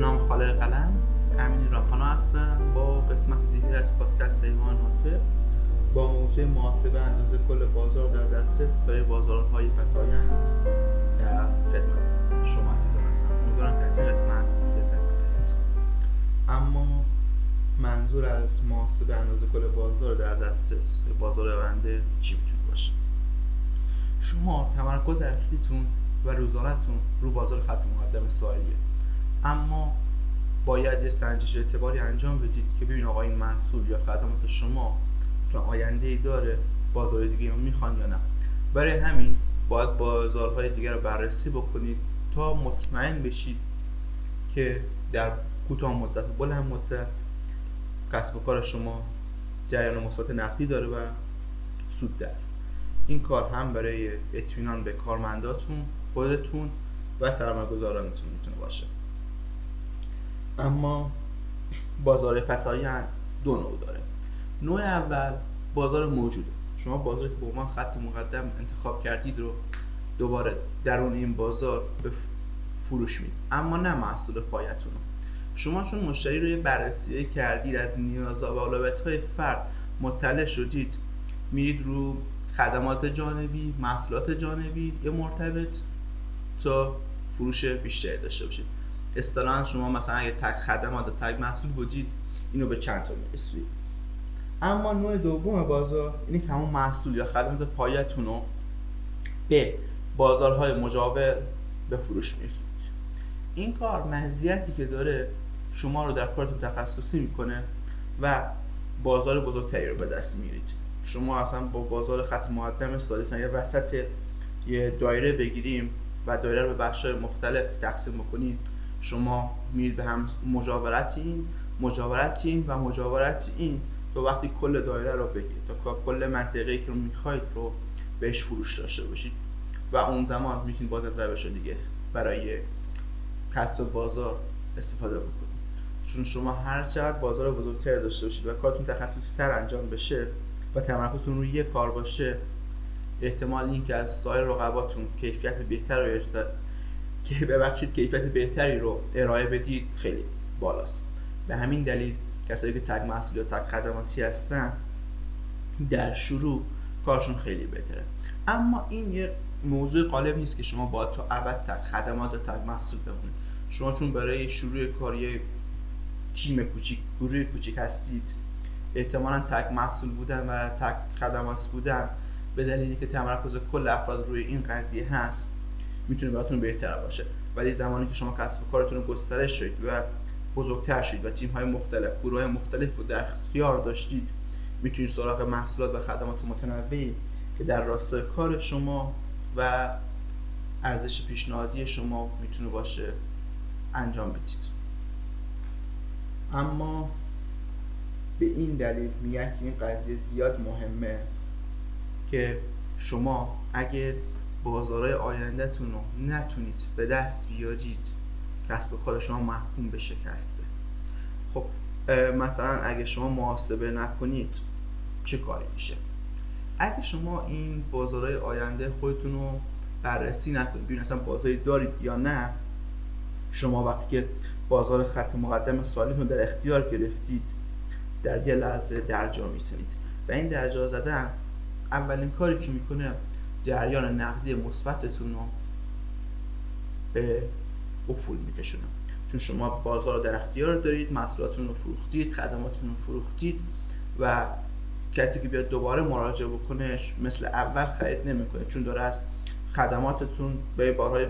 نام خالق قلم امین راپانا هستم با قسمت دیگر از پادکست ایوان ناطق با موضوع محاسبه اندازه کل بازار در دسترس برای بازارهای پسایند در خدمت شما عزیزان هستم. امیدوارم که از این قسمت لذت ببرید. اما منظور از محاسبه اندازه کل بازار در دسترس بازار آینده چی می‌تونه باشه؟ شما تمرکز اصلیتون و روزانهتون رو بازار خط مقدم سالیه اما باید یه سنجش اعتباری انجام بدید که ببین آقا این محصول یا خدمات شما مثلا آینده ای داره بازار دیگه رو می‌خوان یا نه. برای همین باید بازارهای دیگر رو بررسی بکنید تا مطمئن بشید که در کوتاه مدت و بلند مدت کسب و کار شما جریان مثبت نقدی داره و سود است این کار هم برای اطمینان به کارمنداتون خودتون و سرمایه گذارانتون می‌تونه باشه. اما بازار فسایند دو نوع داره. نوع اول بازار موجوده. شما بازار که به عنوان خط مقدم انتخاب کردید رو دوباره درون این بازار به فروش می‌دید. اما نه محصول پایتون. شما چون مشتری رو یه بررسی کردید از نیازها و اولویت های فرد مطلع شدید میرید رو خدمات جانبی محصولات جانبی یا مرتبط تا فروش بیشتری داشته باشید. اصطلاحا شما مثلا اگه تک خدمات تک محصول بودید اینو به چند تا می‌رسید اما نوع دوم بازار اینه که همون محصول یا خدمات پایتون رو به بازارهای مجاور به فروش می‌رسید این کار مزیتی که داره شما رو در کارتون تخصصی می‌کنه و بازار بزرگتری رو به دست میارید شما اصلا با بازار خط مقدم سالیتان یا وسط یه دایره بگیریم و دایره رو به بخش مختلف تقسیم بکنید شما میرید به هم مجاورت این مجاورت این و مجاورت این. تو وقتی کل دایره رو بگیرید تا کل منطقه که رو می‌خواید رو بهش فروش داشته باشید. و اون زمان می‌تونید باز از روش دیگه برای کسب بازار استفاده بکنید. چون شما هر چقدر بازار بزرگتر داشته باشید و کارتون تخصصی تر انجام بشه و تمرکزتون روی یک کار باشه احتمال اینکه از سایر رقباتون کیفیت بهتر رو که ببخشید کیفیت بهتری رو ارائه بدید خیلی بالاست. به همین دلیل کسایی که تگ محصول یا تگ خدماتی هستن در شروع کارشون خیلی بهتره. اما این یه موضوع غالب نیست که شما باید تو ابد تگ خدمات یا تگ محصول بمونید. شما چون برای شروع کاری تیم کوچیک گروه کوچیک هستید احتمالا تک محصول بودن و تک خدمات بودن به دلیلی که تمرکز کل افراد روی این قضیه هست می‌تونه براتون بهتر باشه. ولی زمانی که شما کسب و کارتون رو گسترش شدید و بزرگتر شدید و تیم های مختلف گروه های مختلف رو در اختیار داشتید می‌تونید سراغ محصولات و خدمات متنوعی که در راستای کار شما و ارزش پیشنهادی شما می‌تونه باشه انجام بدید. اما به این دلیل میگن که این قضیه زیاد مهمه که شما اگه بازارهای آیندهتون رو نتونید به دست بیارید کسب و کار شما محکوم به شکسته. خب مثلا اگه شما محاسبه نکنید چه کاری میشه؟ اگه شما این بازارهای آینده خودتون رو بررسی نکنید ببینید اصلا بازاری دارید یا نه شما وقتی که بازار خط مقدم سالیتون در اختیار گرفتید در یه لحظه درجا میسنید. و این درجا زدن اولین کاری که می‌کنه جریان نقدی مثبتتون رو به افول میکشونه چون شما بازار در اختیار دارید محصولاتتون رو فروختید خدماتتون رو فروختید و کسی که بیاد دوباره مراجعه بکنه مثل اول خرید نمی‌کنه چون داره از خدماتتون به بارهای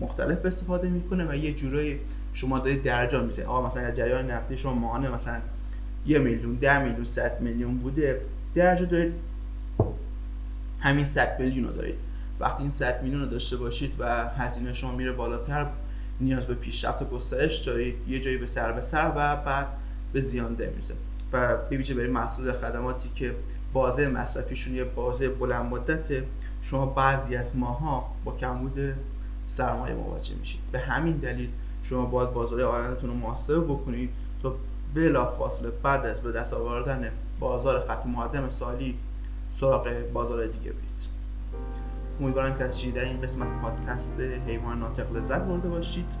مختلف استفاده می‌کنه و یه جورایی شما دارید درجا می‌زنید. آقا مثلا جریان نقدی شما ماهانه مثلا یه میلیون ده میلیون صد میلیون بوده درجا دارید همین 100 میلیون رو دارید. وقتی این 100 میلیون رو داشته باشید و هزینه شما میره بالاتر نیاز به پیشرفت و گسترش دارید یه جایی به سر به سر و بعد به زیانده میزه و ببیشه برای محصول خدماتی که بازه مصرفیشون یه بازه بلند مدته شما بعضی از ماها با کمبود سرمایه مواجه میشید. به همین دلیل شما باید بازار آیندهتون رو محاسبه بکنید تا بلا فاصله بعد از به دست آوردن بازار خط مقدم سالی سراغ بازار دیگه برید. امیدوارم که از شنیدن این قسمت پادکست حیوان ناطق لذت برده باشید.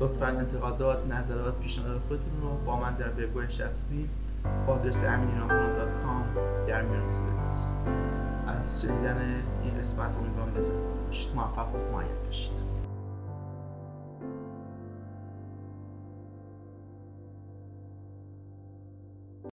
لطفا انتقادات نظرات پیشنهادات خودتون رو با من در وبگاه شخصی با آدرس امینیرامانو.com در میان بذارید از شنیدن این قسمت امیدوارم لذت برده باشید. موفق و معید باشید.